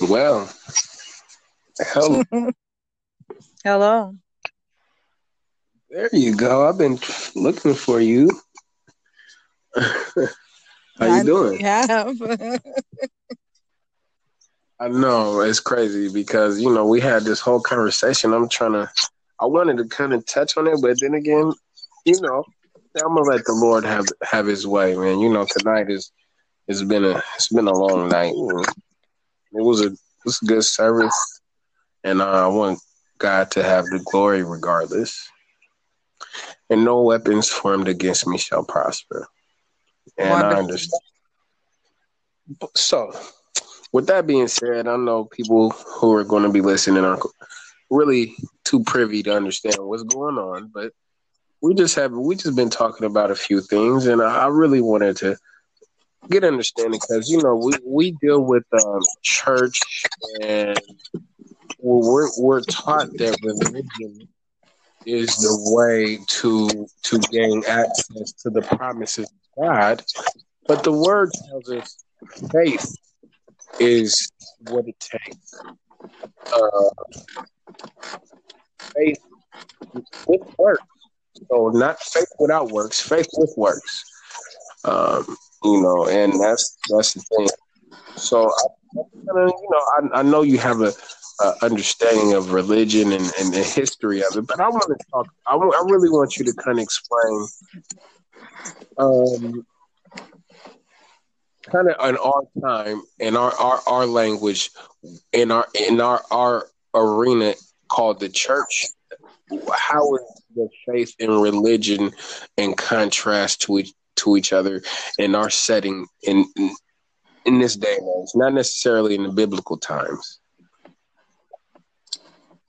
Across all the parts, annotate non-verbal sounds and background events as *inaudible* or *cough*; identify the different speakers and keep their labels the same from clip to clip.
Speaker 1: Well, hello. *laughs*
Speaker 2: Hello.
Speaker 1: there you go. I've been looking for you. *laughs* How
Speaker 2: I
Speaker 1: you doing?
Speaker 2: have. *laughs*
Speaker 1: I know it's crazy because you know we had this whole conversation. I'm trying to. I wanted to kind of touch on it, but then again, you know, I'm gonna let the Lord have have His way, man. You know, tonight is it's been a it's been a long night. It was a it was a good service, and uh, I want God to have the glory regardless. And no weapons formed against me shall prosper. And I understand. So, with that being said, I know people who are going to be listening are really too privy to understand what's going on, but we just have we just been talking about a few things, and I, I really wanted to get understanding because you know we we deal with um, church and we're we're taught that religion is the way to to gain access to the promises of God, but the word tells us faith is what it takes. Uh, faith with works, so not faith without works, faith with works. Um, you know, and that's that's the thing. So, I, you know, I, I know you have a, a understanding of religion and, and the history of it, but I want to talk. I, I really want you to kind of explain, um, kind of in our time, in our, our our language, in our in our our arena called the church. How is the faith and religion in contrast to each to each other in our setting in in, this day and age, not necessarily in the biblical times.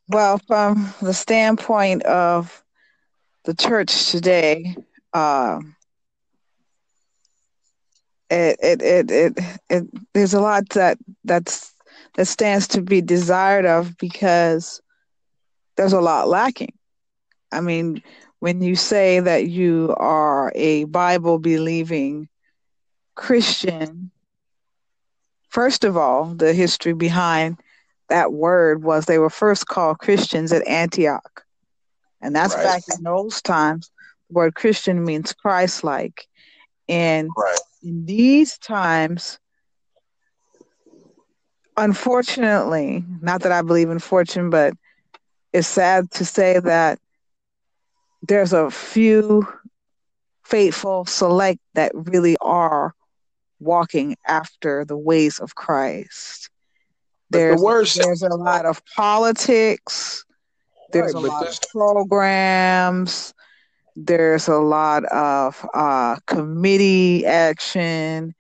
Speaker 2: Well, from the standpoint of the church today, um, it, it, it, it, it, there's a lot that that's that stands to be desired of because there's a lot lacking. I mean, when you say that you are a Bible believing Christian, first of all, the history behind that word was they were first called Christians at Antioch. And that's
Speaker 1: Right.
Speaker 2: back in those times. The word Christian means Christ like. And
Speaker 1: Right.
Speaker 2: in these times, unfortunately, not that I believe in fortune, but it's sad to say that there's a few faithful select that really are walking after the ways of Christ.
Speaker 1: But the
Speaker 2: There's there's a lot of politics. There's
Speaker 1: Right,
Speaker 2: a lot
Speaker 1: this-
Speaker 2: of programs. There's a lot of uh, committee action.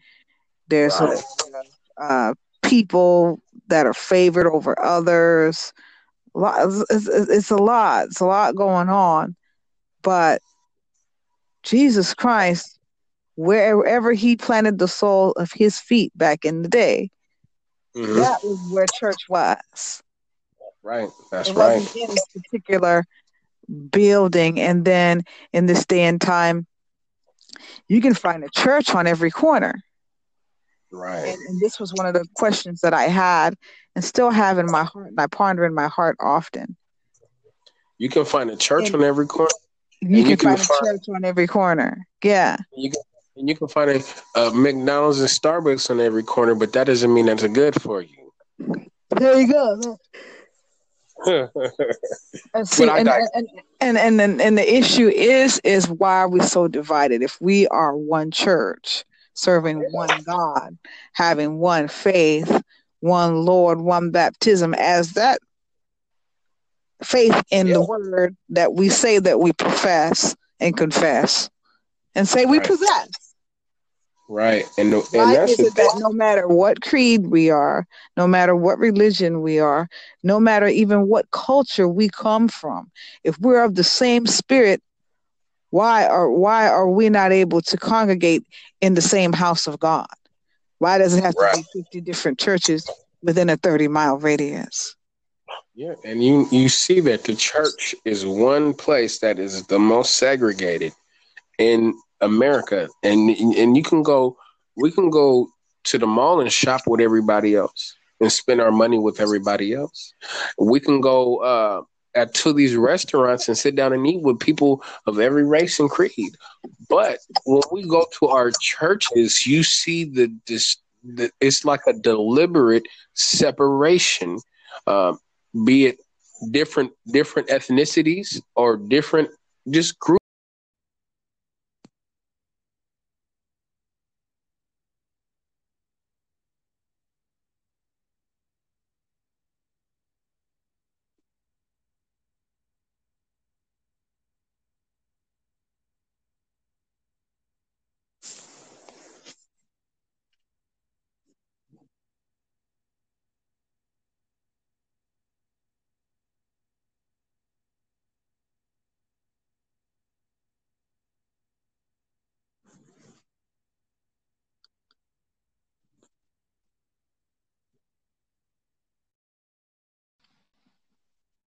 Speaker 2: There's a lot of uh, people that are favored over others. It's, it's, it's a lot. It's a lot going on. But Jesus Christ, wherever He planted the sole of His feet back in the day,
Speaker 1: Mhm.
Speaker 2: that was where church was.
Speaker 1: Right. That's
Speaker 2: it
Speaker 1: right.
Speaker 2: wasn't in a particular building. And then in this day and time, you can find a church on every corner.
Speaker 1: Right.
Speaker 2: And, and this was one of the questions that I had and still have in my heart, and I ponder in my heart often.
Speaker 1: You can find a church
Speaker 2: And-
Speaker 1: on every corner.
Speaker 2: You
Speaker 1: And
Speaker 2: can,
Speaker 1: can
Speaker 2: find a
Speaker 1: find-
Speaker 2: church on every corner. Yeah.
Speaker 1: You can, and you can find a, a McDonald's and Starbucks on every corner, but that doesn't mean that's good for you.
Speaker 2: There you go. *laughs* And see, and, and, and, and, and, and the issue is, is why are we so divided? If we are one church, serving one God, having one faith, one Lord, one baptism, as that faith in the word that we say that we profess and confess and say we
Speaker 1: Right.
Speaker 2: possess.
Speaker 1: right. And, the, and
Speaker 2: Why
Speaker 1: that's
Speaker 2: is
Speaker 1: the
Speaker 2: it that no matter what creed we are, no matter what religion we are, no matter even what culture we come from, if we're of the same spirit, why are why are we not able to congregate in the same house of God? Why does it have to
Speaker 1: Right.
Speaker 2: be 50 different churches within a 30 mile radius?
Speaker 1: Yeah, and you you see that the church is one place that is the most segregated in America, and and you can go, we can go to the mall and shop with everybody else. and spend our money with everybody else. We can go uh, at to these restaurants and sit down and eat with people of every race and creed. But when we go to our churches, you see the this. The, it's like a deliberate separation, uh, be it different different ethnicities or different just groups